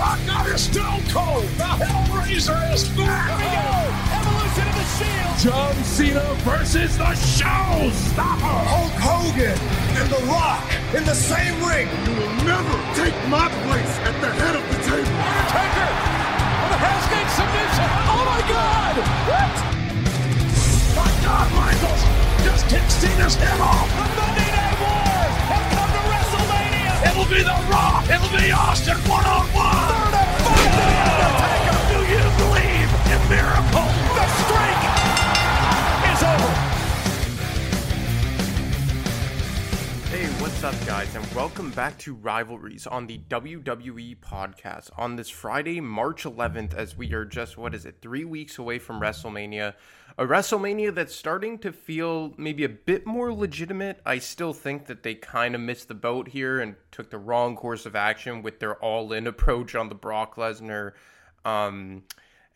My God, it's Stone Cold. The Hellraiser is back. Here we go. Evolution of the Shield. John Cena versus the Showstopper. Hulk Hogan and The Rock in the same ring. You will never take my place at the head of the table. Undertaker with a Hell's submission. Oh my God! What? My God, Michaels just kicked Cena's head off. The Monday Night It'll be The Rock. It'll be Austin one on one. Third and final. Do you believe in miracles? What's up, guys, and welcome back to Rivalries on the WWE podcast on this Friday, March 11th, as we are just, what is it, three weeks away from WrestleMania. A WrestleMania that's starting to feel maybe a bit more legitimate. I still think that they kind of missed the boat here and took the wrong course of action with their all in approach on the Brock Lesnar um,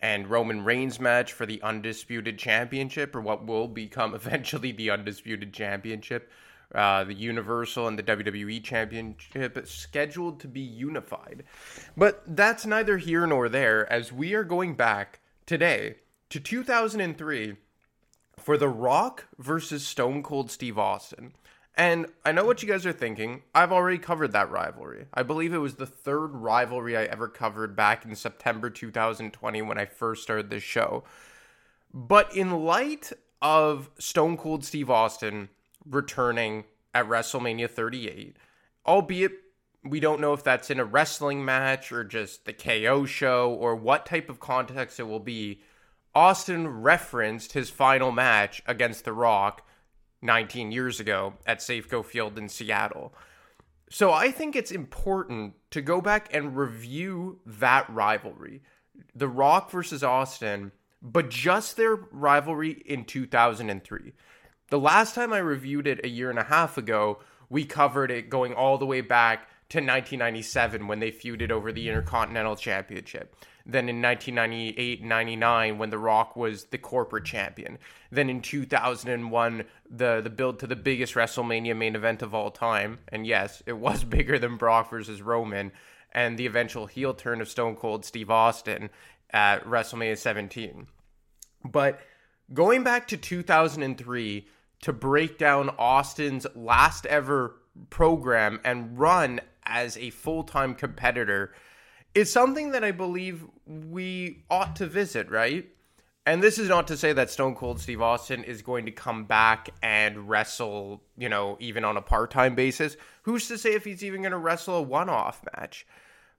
and Roman Reigns match for the Undisputed Championship, or what will become eventually the Undisputed Championship uh, the Universal and the WWE Championship scheduled to be unified. But that's neither here nor there, as we are going back today to 2003 for The Rock versus Stone Cold Steve Austin. And I know what you guys are thinking. I've already covered that rivalry. I believe it was the third rivalry I ever covered back in September 2020 when I first started this show. But in light of Stone Cold Steve Austin returning at WrestleMania 38, albeit we don't know if that's in a wrestling match or just the KO show or what type of context it will be. Austin referenced his final match against The Rock 19 years ago at Safeco Field in Seattle. So I think it's important to go back and review that rivalry. The Rock versus Austin, but just their rivalry in 2003. The last time I reviewed it a year and a half ago, we covered it going all the way back to 1997 when they feuded over the Intercontinental Championship. Then in 1998 99 when The Rock was the corporate champion. Then in 2001, the, the build to the biggest WrestleMania main event of all time. And yes, it was bigger than Brock versus Roman. And the eventual heel turn of Stone Cold Steve Austin at WrestleMania 17. But going back to 2003 to break down Austin's last ever program and run as a full time competitor is something that I believe we ought to visit, right? And this is not to say that Stone Cold Steve Austin is going to come back and wrestle, you know, even on a part time basis. Who's to say if he's even going to wrestle a one off match?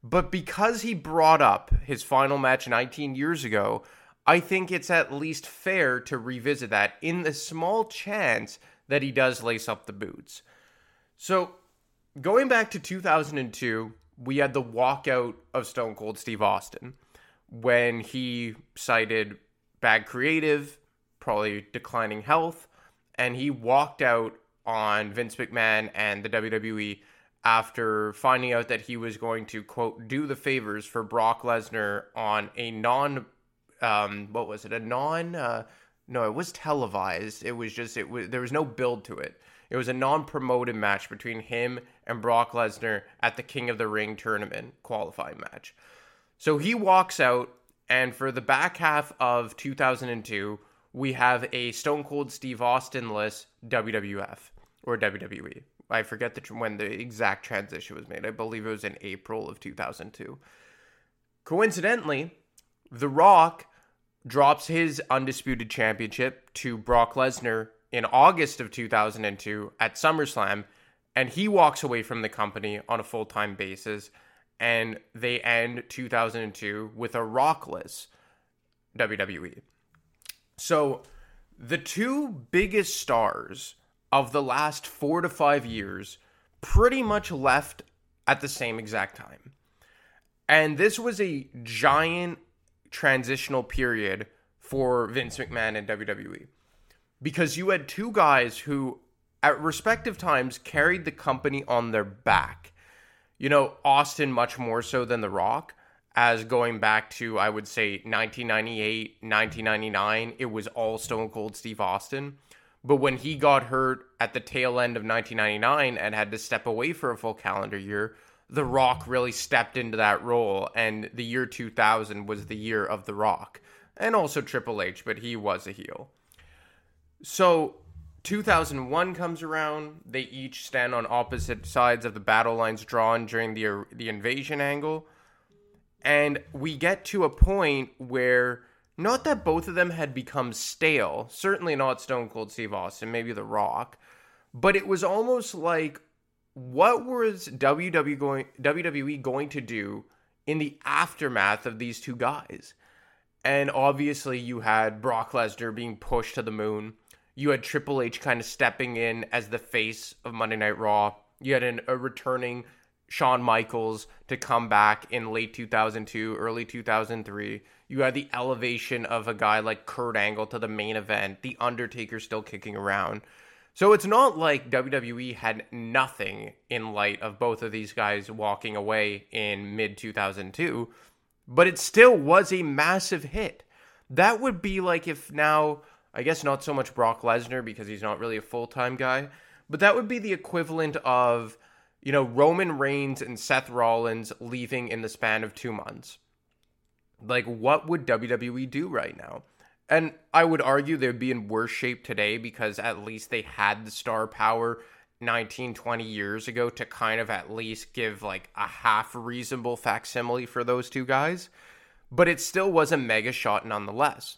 But because he brought up his final match 19 years ago, I think it's at least fair to revisit that in the small chance that he does lace up the boots. So, going back to 2002, we had the walkout of Stone Cold Steve Austin when he cited bad creative, probably declining health, and he walked out on Vince McMahon and the WWE after finding out that he was going to quote do the favors for Brock Lesnar on a non um what was it? A non uh, no it was televised. It was just it was there was no build to it. It was a non-promoted match between him and Brock Lesnar at the King of the Ring tournament qualifying match. So he walks out and for the back half of 2002 we have a Stone Cold Steve Austin list WWF or WWE I forget the when the exact transition was made. I believe it was in April of 2002 coincidentally the Rock drops his undisputed championship to Brock Lesnar in August of 2002 at SummerSlam, and he walks away from the company on a full time basis. And they end 2002 with a rockless WWE. So, the two biggest stars of the last four to five years pretty much left at the same exact time. And this was a giant transitional period for Vince McMahon and WWE because you had two guys who, at respective times, carried the company on their back. You know, Austin much more so than The Rock, as going back to, I would say, 1998, 1999, it was all Stone Cold Steve Austin. But when he got hurt at the tail end of 1999 and had to step away for a full calendar year, The Rock really stepped into that role, and the year 2000 was the year of The Rock. And also Triple H, but he was a heel. So 2001 comes around. They each stand on opposite sides of the battle lines drawn during the the invasion angle, and we get to a point where not that both of them had become stale, certainly not Stone Cold Steve Austin, maybe The Rock, but it was almost like what was WWE going WWE going to do in the aftermath of these two guys? And obviously you had Brock Lesnar being pushed to the moon. You had Triple H kind of stepping in as the face of Monday Night Raw. You had an, a returning Shawn Michaels to come back in late 2002, early 2003. You had the elevation of a guy like Kurt Angle to the main event, The Undertaker still kicking around. So it's not like WWE had nothing in light of both of these guys walking away in mid 2002, but it still was a massive hit. That would be like if now, I guess not so much Brock Lesnar because he's not really a full time guy, but that would be the equivalent of, you know, Roman Reigns and Seth Rollins leaving in the span of two months. Like, what would WWE do right now? And I would argue they'd be in worse shape today because at least they had the star power 19, 20 years ago to kind of at least give like a half reasonable facsimile for those two guys. But it still was a mega shot nonetheless.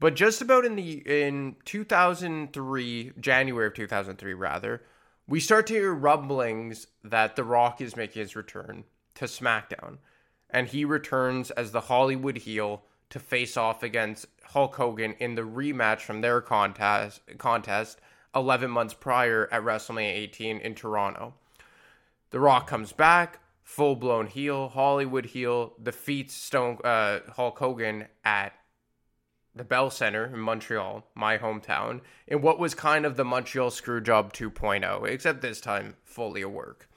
But just about in the in 2003, January of 2003 rather, we start to hear rumblings that The Rock is making his return to SmackDown and he returns as the Hollywood heel to face off against Hulk Hogan in the rematch from their contest contest 11 months prior at WrestleMania 18 in Toronto. The Rock comes back, full blown heel, Hollywood heel, defeats Stone uh, Hulk Hogan at the Bell Center in Montreal, my hometown, in what was kind of the Montreal Screwjob 2.0, except this time fully a work.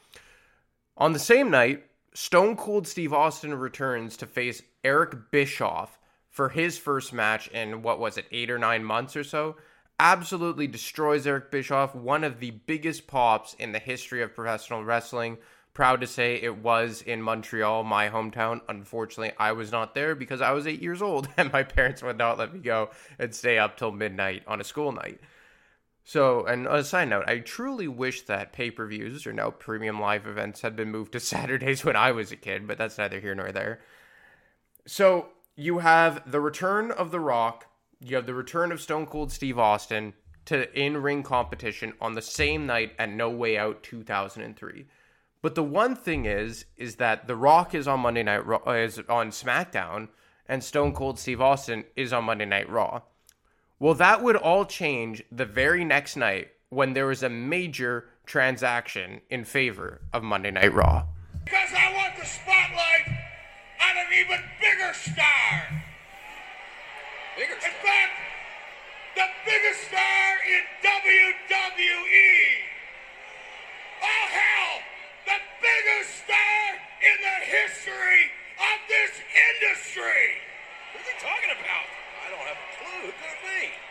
On the same night, Stone Cold Steve Austin returns to face Eric Bischoff for his first match in what was it, eight or nine months or so. Absolutely destroys Eric Bischoff, one of the biggest pops in the history of professional wrestling. Proud to say it was in Montreal, my hometown. Unfortunately, I was not there because I was eight years old and my parents would not let me go and stay up till midnight on a school night. So, and a side note, I truly wish that pay per views or now premium live events had been moved to Saturdays when I was a kid, but that's neither here nor there. So, you have the return of The Rock, you have the return of Stone Cold Steve Austin to in ring competition on the same night at No Way Out 2003. But the one thing is, is that The Rock is on Monday Night Raw, is on SmackDown, and Stone Cold Steve Austin is on Monday Night Raw. Well, that would all change the very next night when there was a major transaction in favor of Monday Night Raw. Because I want the spotlight on an even bigger star. Bigger In fact, the biggest star in WWE. Oh, hell, the biggest star in the history of this industry. Who's he talking about? I don't have a clue. Who could it be?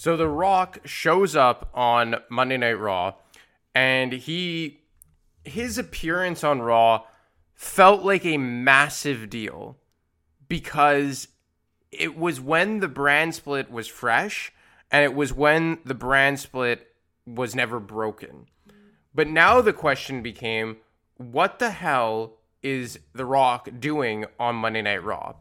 So The Rock shows up on Monday Night Raw, and he his appearance on Raw felt like a massive deal because it was when the brand split was fresh and it was when the brand split was never broken. But now the question became what the hell is The Rock doing on Monday Night Raw?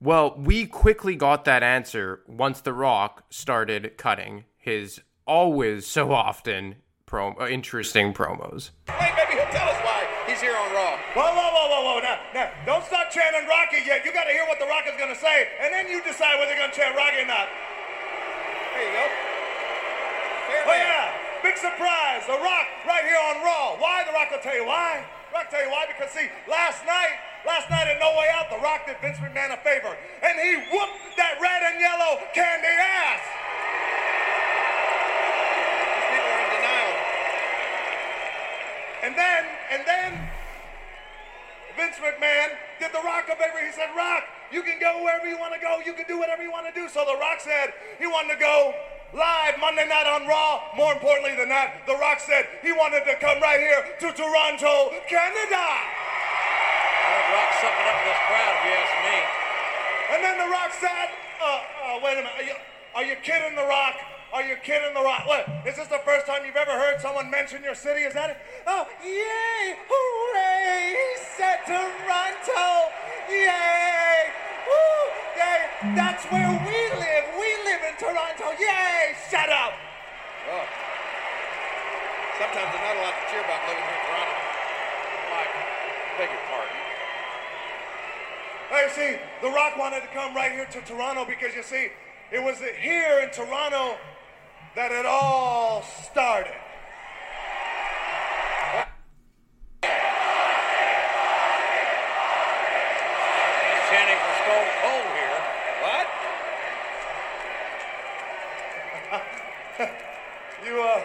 Well, we quickly got that answer once The Rock started cutting his always so often prom- uh, interesting promos. Hey, maybe he'll tell us why he's here on Raw. Whoa, whoa, whoa, whoa, whoa. Now, now, don't start chanting Rocky yet. You got to hear what The Rock is going to say, and then you decide whether you're going to chant Rocky or not. There you go. Fair oh, yeah. Big surprise. The Rock right here on Raw. Why? The Rock will tell you why. Rock tell you why. Because, see, last night, last night at No Way Out, The Rock did Vince McMahon a favor, and he whooped that red and yellow candy ass. People are in denial. And then, and then, Vince McMahon did The Rock a favor. He said, Rock, you can go wherever you want to go. You can do whatever you want to do. So The Rock said he wanted to go live Monday night on Raw. More importantly than that, The Rock said he wanted to come right here to Toronto, Canada. Rock sucking up this crowd, if you ask me. And then The Rock said, uh, uh, wait a minute, are you, are you kidding The Rock? Are you kidding The Rock? What, is this the first time you've ever heard someone mention your city? Is that it? Oh, yay, hooray, he said Toronto, yay, woo, yay, that's where we live. We live in Toronto, yay, shut up. Oh. Sometimes there's not a lot to cheer about living here in Toronto. Mike, beg Hey, see, The Rock wanted to come right here to Toronto because you see, it was here in Toronto that it all started. Chanting for Stone Cold here. What? You, uh,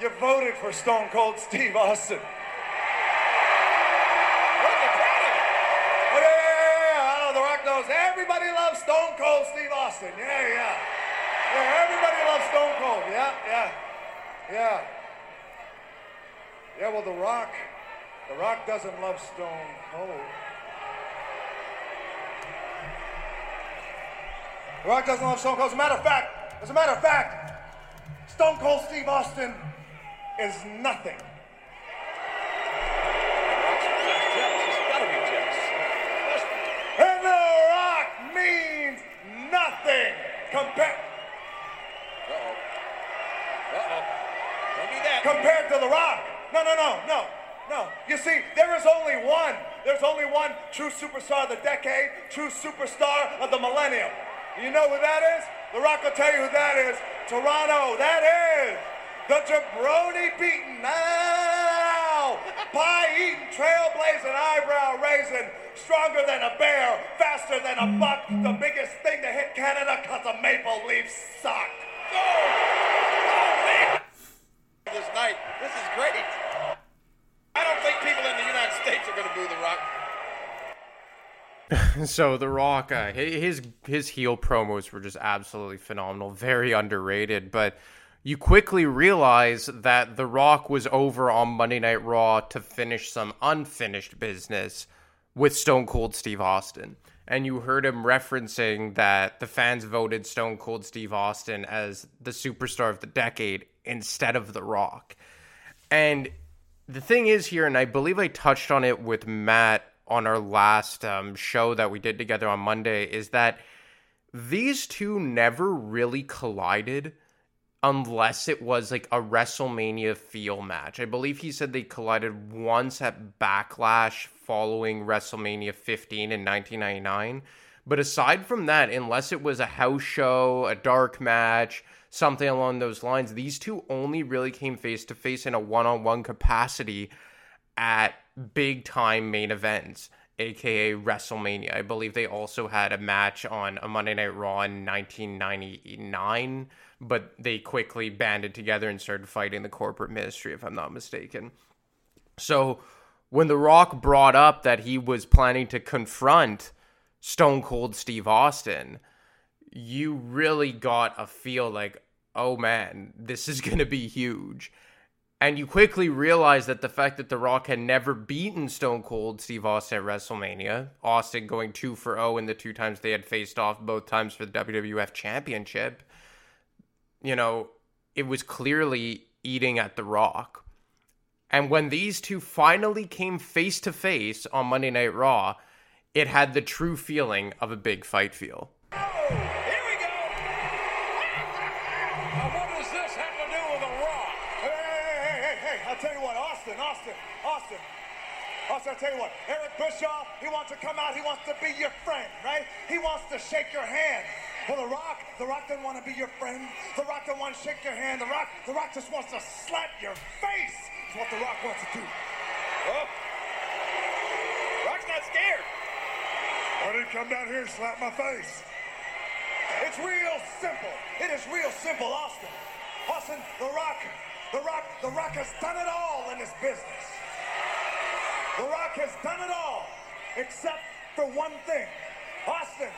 you voted for Stone Cold Steve Austin. Look, they're proud of him. Oh, yeah, yeah, yeah, yeah. I know The Rock knows everybody loves Stone Cold Steve Austin. Yeah, yeah. Yeah, everybody loves Stone Cold. Yeah, yeah. Yeah. Yeah, well, The Rock, The Rock doesn't love Stone Cold. The Rock doesn't love Stone Cold. As a matter of fact, as a matter of fact, Stone Cold Steve Austin is nothing. He's jealous. He's got to be jealous. Must be. And The Rock means nothing compared Uh-oh. Uh-oh. Don't do that. compared to The Rock. No, no, no, no, no. You see, there is only one. There's only one true superstar of the decade, true superstar of the millennium. You know who that is? The Rock will tell you who that is. Toronto, that is the jabroni beating, now pie eating, trailblazing, eyebrow raising, stronger than a bear, faster than a buck, the biggest thing to hit Canada because the Maple Leafs suck. Oh, man. This night. This is great. I don't think people in the United States are going to boo The Rock. so The Rock, uh, his his heel promos were just absolutely phenomenal, very underrated. But you quickly realize that The Rock was over on Monday Night Raw to finish some unfinished business with Stone Cold Steve Austin. And you heard him referencing that the fans voted Stone Cold Steve Austin as the superstar of the decade instead of The Rock. And the thing is here, and I believe I touched on it with Matt on our last um, show that we did together on Monday, is that these two never really collided unless it was like a WrestleMania feel match. I believe he said they collided once at Backlash following WrestleMania 15 in 1999. But aside from that, unless it was a house show, a dark match, something along those lines, these two only really came face to face in a one on one capacity at big time main events, aka WrestleMania. I believe they also had a match on a Monday Night Raw in 1999, but they quickly banded together and started fighting the corporate ministry, if I'm not mistaken. So when The Rock brought up that he was planning to confront Stone Cold Steve Austin, you really got a feel like, oh man, this is going to be huge. And you quickly realize that the fact that The Rock had never beaten Stone Cold Steve Austin at WrestleMania, Austin going 2 for 0 in the two times they had faced off, both times for the WWF Championship, you know, it was clearly eating at The Rock. And when these two finally came face to face on Monday Night Raw, it had the true feeling of a big fight feel. Oh, here we go. Now, what does this have to do with The Rock? Hey, hey, hey, hey, hey, I'll tell you what, Austin, Austin, Austin. I'll tell you what, Eric Bischoff, he wants to come out, he wants to be your friend, right? He wants to shake your hand. Well, The Rock, The Rock doesn't want to be your friend. The Rock doesn't want to shake your hand. The Rock, The Rock just wants to slap your face. Is what The Rock wants to do. Oh. Rock's not scared. Why did he come down here and slap my face? It's real simple. It is real simple, Austin. Austin, The Rock, The Rock, The Rock has done it all in this business. The Rock has done it all, except for one thing. Austin,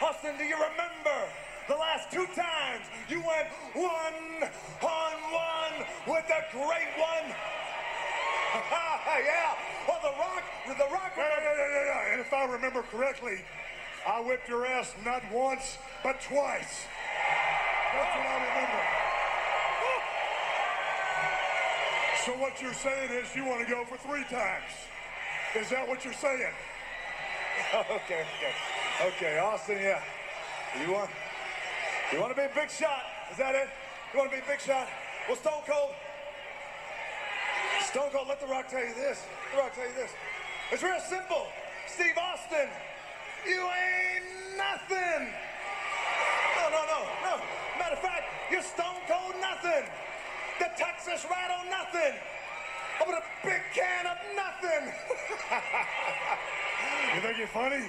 Austin, do you remember the last two times you went one on one with the great one? yeah. Well, The Rock, The Rock. And if I remember correctly, I whipped your ass not once, but twice. That's what I remember. So what you're saying is you want to go for three times. Is that what you're saying? okay, okay, okay, Austin. Yeah, you want, you want to be a big shot? Is that it? You want to be a big shot? Well, Stone Cold. Stone Cold, let The Rock tell you this. The Rock tell you this. It's real simple. Steve Austin, you ain't nothing. No, no, no, no. Matter of fact, you're Stone Cold nothing. The Texas Rattle nothing. Over a big can of nothing. You think you're funny?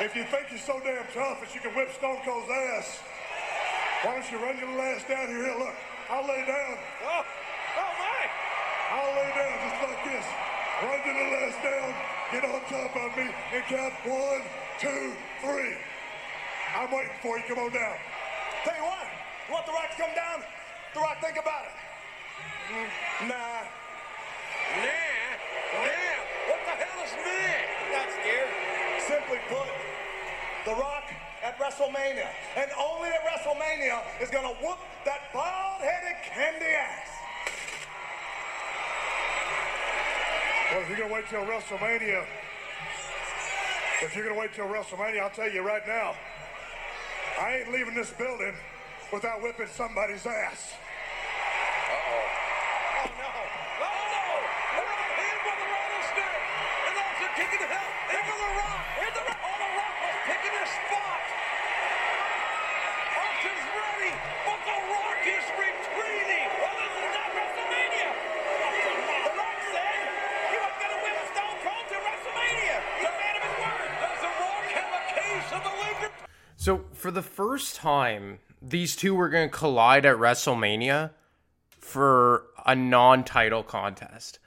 If you think you're so damn tough that you can whip Stone Cold's ass, why don't you run your little ass down here? Here, look. I'll lay down. Oh, oh my. I'll lay down just like this. Run your little ass down. Get on top of me and count one, two, three. I'm waiting for you. Come on down. Tell you what, you want The Rock to come down? The Rock, think about it. Mm, Nah. Nah. Nah. What the hell is nah? Not scared. Simply put, The Rock at WrestleMania, and only at WrestleMania, is gonna whoop that bald-headed candy ass. Well, if you're gonna wait till WrestleMania, if you're gonna wait till WrestleMania, I'll tell you right now, I ain't leaving this building without whipping somebody's ass. Oh, no. Oh, no. Look at the the rattlesnake. And also kicking the hell into the rock. Into the Oh, the rock was picking his spot. Austin's ready, but the rock is retreating. Well, this is not WrestleMania. The rock said he was going to win Stone Cold to WrestleMania. He's man of his word. Does the rock have a case of the liver? So, for the first time, these two were going to collide at WrestleMania for a non title contest.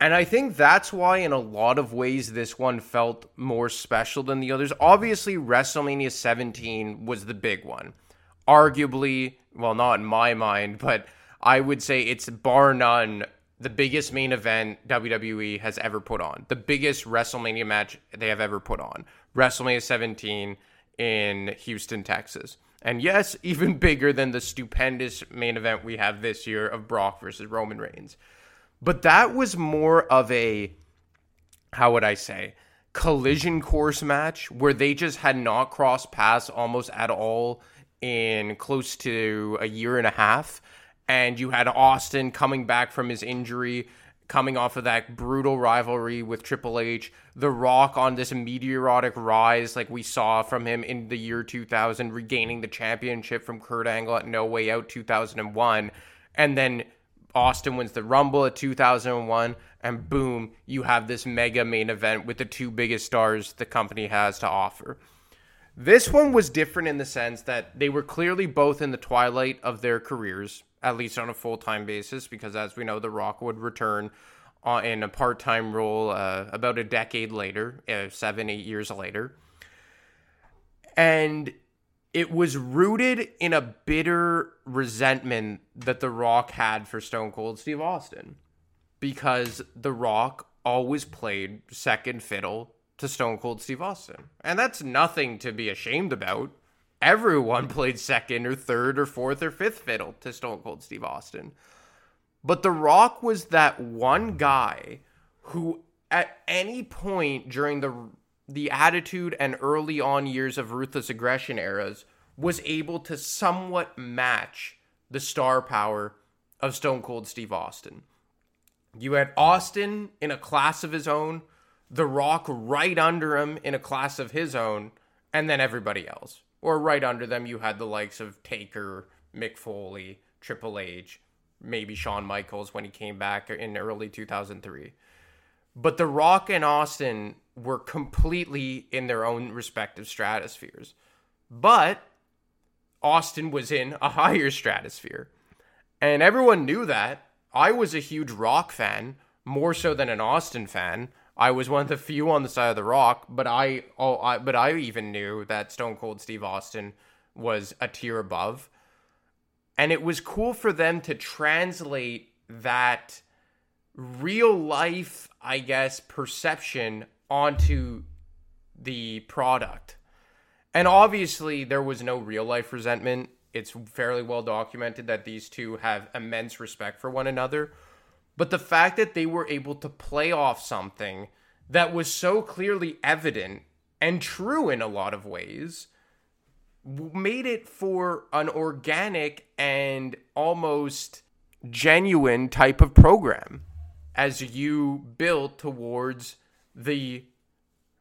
And I think that's why, in a lot of ways, this one felt more special than the others. Obviously, WrestleMania 17 was the big one. Arguably, well, not in my mind, but I would say it's bar none the biggest main event WWE has ever put on. The biggest WrestleMania match they have ever put on. WrestleMania 17 in Houston, Texas. And yes, even bigger than the stupendous main event we have this year of Brock versus Roman Reigns. But that was more of a, how would I say, collision course match where they just had not crossed paths almost at all in close to a year and a half. And you had Austin coming back from his injury, coming off of that brutal rivalry with Triple H, The Rock on this meteoric rise, like we saw from him in the year 2000, regaining the championship from Kurt Angle at No Way Out 2001. And then Austin wins the Rumble at 2001, and boom, you have this mega main event with the two biggest stars the company has to offer. This one was different in the sense that they were clearly both in the twilight of their careers, at least on a full time basis, because as we know, The Rock would return uh, in a part time role uh, about a decade later, uh, seven, eight years later. And it was rooted in a bitter resentment that The Rock had for Stone Cold Steve Austin because The Rock always played second fiddle to Stone Cold Steve Austin. And that's nothing to be ashamed about. Everyone played second or third or fourth or fifth fiddle to Stone Cold Steve Austin. But The Rock was that one guy who, at any point during the the attitude and early on years of ruthless aggression eras, was able to somewhat match the star power of Stone Cold Steve Austin. You had Austin in a class of his own, The Rock right under him in a class of his own, and then everybody else. Or right under them, you had the likes of Taker, Mick Foley, Triple H, maybe Shawn Michaels when he came back in early 2003. But The Rock and Austin were completely in their own respective stratospheres. But Austin was in a higher stratosphere. And everyone knew that. I was a huge Rock fan, more so than an Austin fan. I was one of the few on the side of the Rock, but I, oh, I but I even knew that Stone Cold Steve Austin was a tier above. And it was cool for them to translate that real life, I guess, perception onto the product. And obviously, there was no real life resentment. It's fairly well documented that these two have immense respect for one another. But the fact that they were able to play off something that was so clearly evident and true in a lot of ways made it for an organic and almost genuine type of program as you build towards the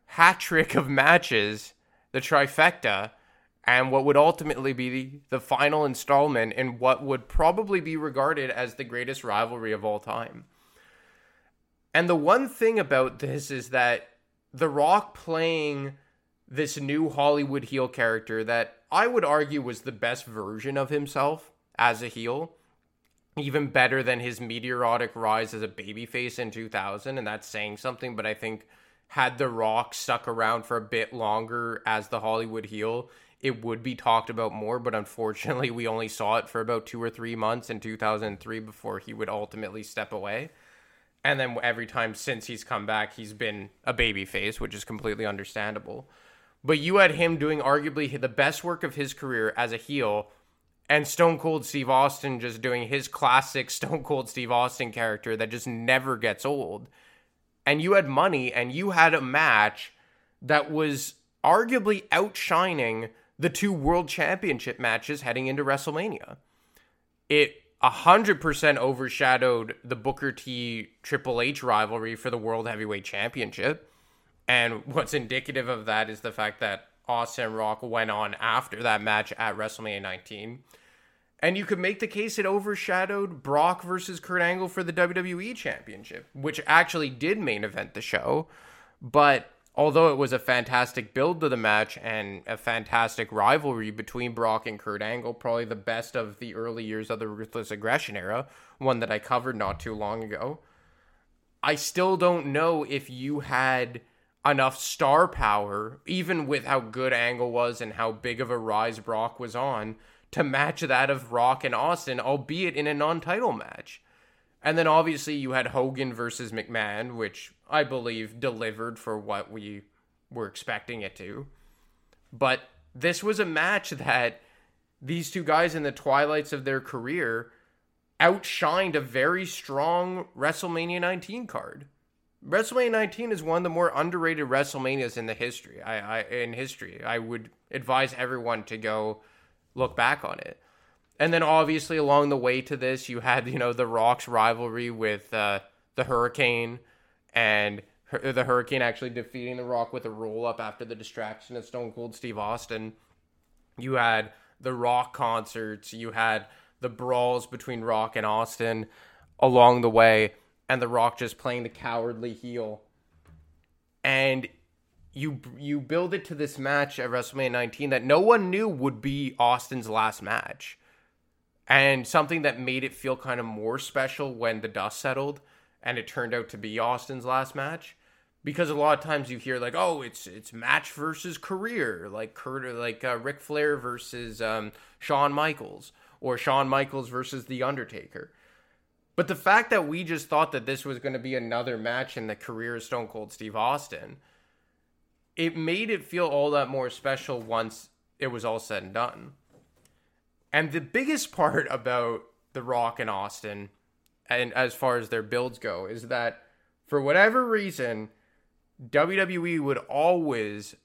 hat trick of matches, the trifecta, and what would ultimately be the, final installment in what would probably be regarded as the greatest rivalry of all time. And the one thing about this is that The Rock playing this new Hollywood heel character that I would argue was the best version of himself as a heel. Even better than his meteoric rise as a babyface in 2000, and that's saying something, but I think had The Rock stuck around for a bit longer as the Hollywood heel, it would be talked about more, but unfortunately, we only saw it for about two or three months in 2003 before he would ultimately step away. And then every time since he's come back, he's been a baby face, which is completely understandable. But you had him doing arguably the best work of his career as a heel, and Stone Cold Steve Austin just doing his classic Stone Cold Steve Austin character that just never gets old. And you had money, and you had a match that was arguably outshining the two world championship matches heading into WrestleMania. It 100% overshadowed the Booker T Triple H rivalry for the World Heavyweight Championship. And what's indicative of that is the fact that Austin Rock went on after that match at WrestleMania 19. And you could make the case it overshadowed Brock versus Kurt Angle for the WWE Championship, which actually did main event the show. But although it was a fantastic build to the match and a fantastic rivalry between Brock and Kurt Angle, probably the best of the early years of the Ruthless Aggression era, one that I covered not too long ago, I still don't know if you had enough star power, even with how good Angle was and how big of a rise Brock was on, to match that of Rock and Austin, albeit in a non title match. And then obviously you had Hogan versus McMahon, which I believe delivered for what we were expecting it to. But this was a match that these two guys in the twilights of their career outshined a very strong WrestleMania 19 card. WrestleMania 19 is one of the more underrated WrestleManias in the history. I, I in history, I would advise everyone to go look back on it. And then obviously along the way to this, you had you know the Rock's rivalry with uh, the Hurricane, and the Hurricane actually defeating the Rock with a roll up after the distraction of Stone Cold Steve Austin. You had the Rock concerts. You had the brawls between Rock and Austin along the way and The Rock just playing the cowardly heel. And you you build it to this match at WrestleMania 19 that no one knew would be Austin's last match. And something that made it feel kind of more special when the dust settled and it turned out to be Austin's last match because a lot of times you hear like, oh, it's it's match versus career, like Kurt, like uh, Ric Flair versus um, Shawn Michaels, or Shawn Michaels versus The Undertaker. But the fact that we just thought that this was going to be another match in the career of Stone Cold Steve Austin, it made it feel all that more special once it was all said and done. And the biggest part about The Rock and Austin, and as far as their builds go, is that for whatever reason, WWE would always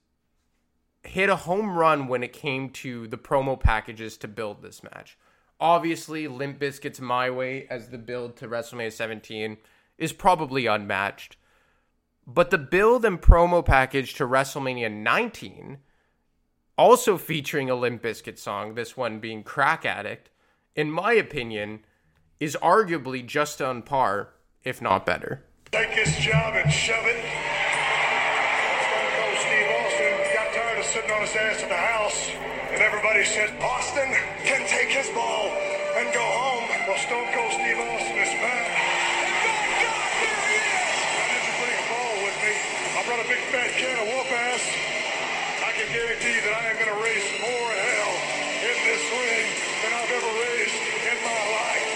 hit a home run when it came to the promo packages to build this match. Obviously, Limp Bizkit's My Way as the build to WrestleMania 17 is probably unmatched. But the build and promo package to WrestleMania 19, also featuring a Limp Bizkit song, this one being Crack Addict, in my opinion, is arguably just on par, if not better. Take this job and shove it. Stone Cold Steve Austin got tired of sitting on his ass in the house, and everybody said Austin can take his ball and go home. Well, Stone Cold Steve Austin is back. And thank God here he is. I didn't bring a ball with me. I brought a big fat can of whoop ass. I can guarantee that I am going to raise more hell in this ring than I've ever raised in my life.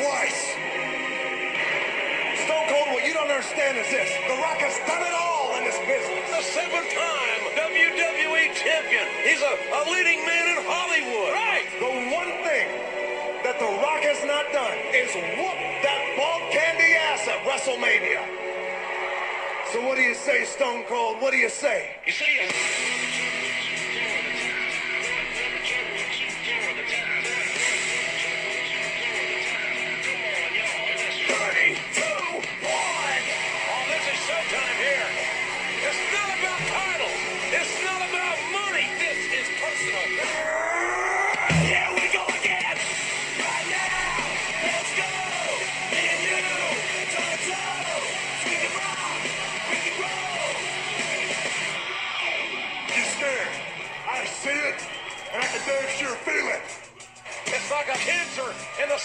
Twice. Stone Cold, what you don't understand is this. The Rock has done it all in this business. The seven-time WWE champion. He's a, a leading man in Hollywood. Right. The one thing that The Rock has not done is whoop that bald candy ass at WrestleMania. So what do you say, Stone Cold? What do you say? You see,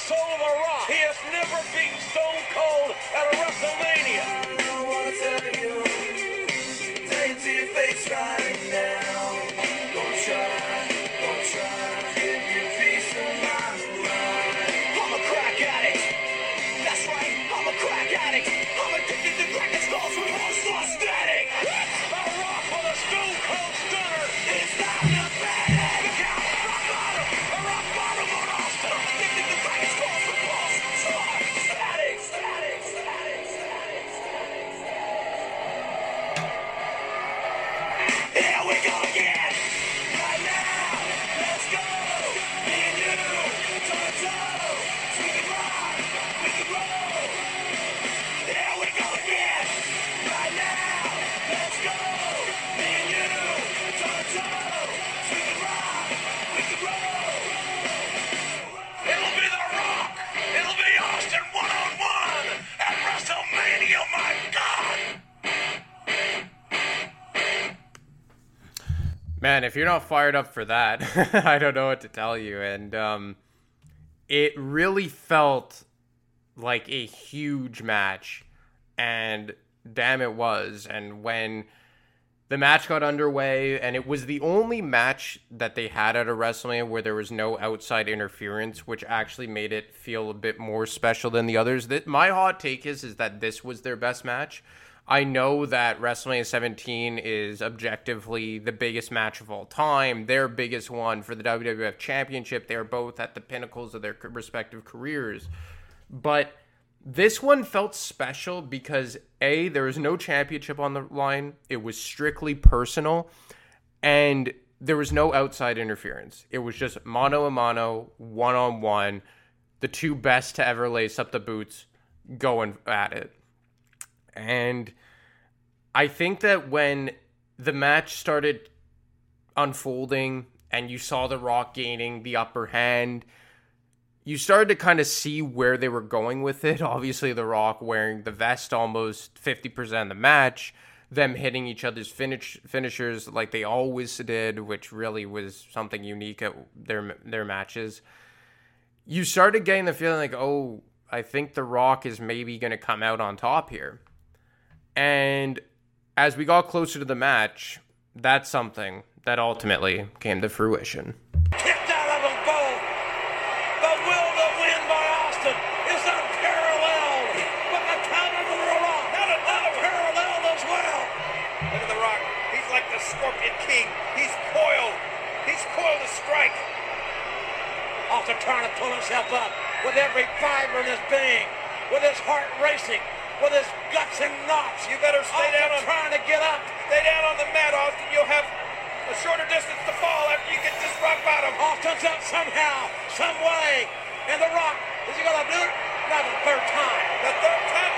soul of a rock. He has never beaten Stone Cold at a WrestleMania. If you're not fired up for that, I don't know what to tell you. And um, it really felt like a huge match, and damn, it was. And when the match got underway, and it was the only match that they had at a WrestleMania where there was no outside interference, which actually made it feel a bit more special than the others. That my hot take is is that this was their best match. I know that WrestleMania 17 is objectively the biggest match of all time, their biggest one for the WWF Championship. They're both at the pinnacles of their respective careers. But this one felt special because A, there was no championship on the line, it was strictly personal, and there was no outside interference. It was just mano a mano, one on one, the two best to ever lace up the boots going at it. And I think that when the match started unfolding and you saw The Rock gaining the upper hand, you started to kind of see where they were going with it. Obviously, The Rock wearing the vest almost 50% of the match, them hitting each other's finish finishers like they always did, which really was something unique at their their matches. You started getting the feeling like, oh, I think The Rock is maybe going to come out on top here. And as we got closer to the match, that's something that ultimately came to fruition. Out of. The will to win by Austin is unparalleled. But the the Rock, not unparalleled as well. Look at The Rock. He's like the Scorpion King. He's coiled. He's coiled to strike. Austin pull himself up with every fiber in his being, with his heart racing, with his guts and knots. You better stay Austin down on trying to get up. stay down on the mat, Austin. You'll have a shorter distance to fall after you get this rock bottom. Austin's up somehow, some way. And the Rock, is he gonna do it? Not the third time. The third time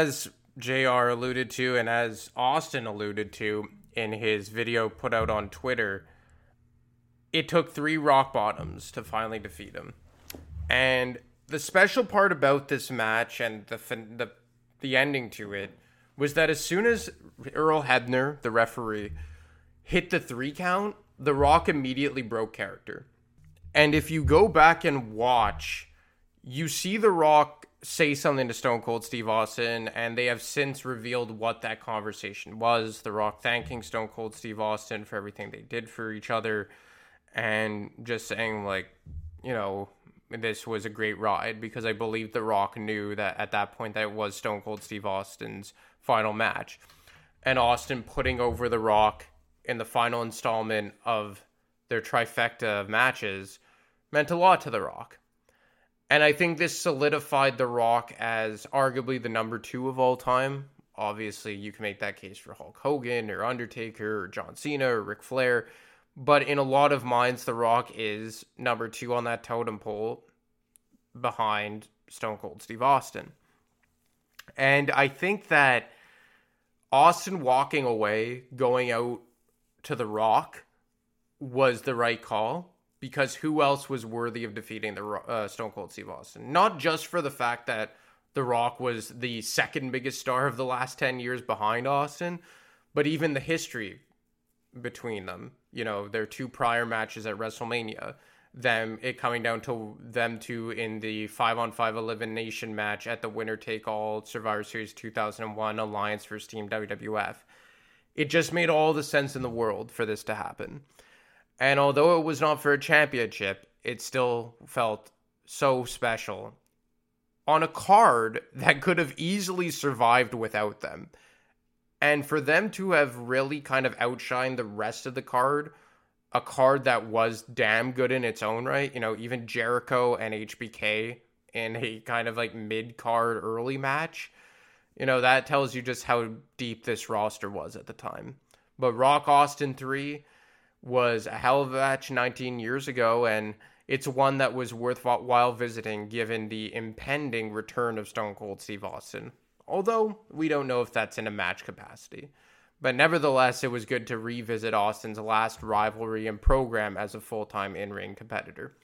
as JR alluded to, and as Austin alluded to in his video put out on Twitter, it took three rock bottoms to finally defeat him. And the special part about this match and the fin- the the ending to it was that as soon as Earl Hebner, the referee, hit the three count, The Rock immediately broke character. And if you go back and watch, you see The Rock say something to Stone Cold Steve Austin, and they have since revealed what that conversation was. The Rock thanking Stone Cold Steve Austin for everything they did for each other, and just saying, like, you know, this was a great ride because I believe The Rock knew that at that point that it was Stone Cold Steve Austin's final match. And Austin putting over The Rock in the final installment of their trifecta of matches meant a lot to The Rock. And I think this solidified The Rock as arguably the number two of all time. Obviously, you can make that case for Hulk Hogan or Undertaker or John Cena or Ric Flair. But in a lot of minds, The Rock is number two on that totem pole behind Stone Cold Steve Austin. And I think that Austin walking away, going out to The Rock, was the right call because who else was worthy of defeating the uh, Stone Cold Steve Austin? Not just for the fact that The Rock was the second biggest star of the last 10 years behind Austin, but even the history between them. You know, their two prior matches at WrestleMania, them it coming down to them two in the 5 on 5 elimination match at the winner take all Survivor Series 2001 Alliance vs Team WWF. It just made all the sense in the world for this to happen. And although it was not for a championship, it still felt so special on a card that could have easily survived without them. And for them to have really kind of outshined the rest of the card, a card that was damn good in its own right, you know, even Jericho and HBK in a kind of like mid card early match, you know, that tells you just how deep this roster was at the time. But Rock Austin 3 was a hell of a match 19 years ago, and it's one that was worthwhile visiting given the impending return of Stone Cold Steve Austin. Although we don't know if that's in a match capacity. But nevertheless, it was good to revisit Austin's last rivalry and program as a full time in ring competitor.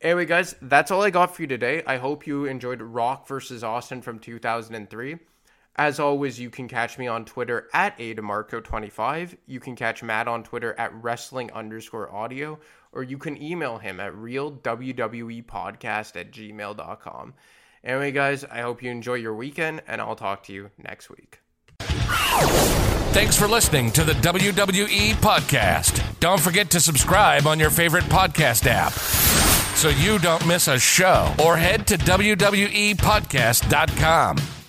Anyway, guys, that's all I got for you today. I hope you enjoyed Rock versus Austin from 2003. As always, you can catch me on Twitter at ADiMarco25. You can catch Matt on Twitter at wrestling underscore audio, or you can email him at realwwepodcast at gmail.com. Anyway, guys, I hope you enjoy your weekend, and I'll talk to you next week. Thanks for listening to the WWE Podcast. Don't forget to subscribe on your favorite podcast app so you don't miss a show or head to WWEpodcast.com.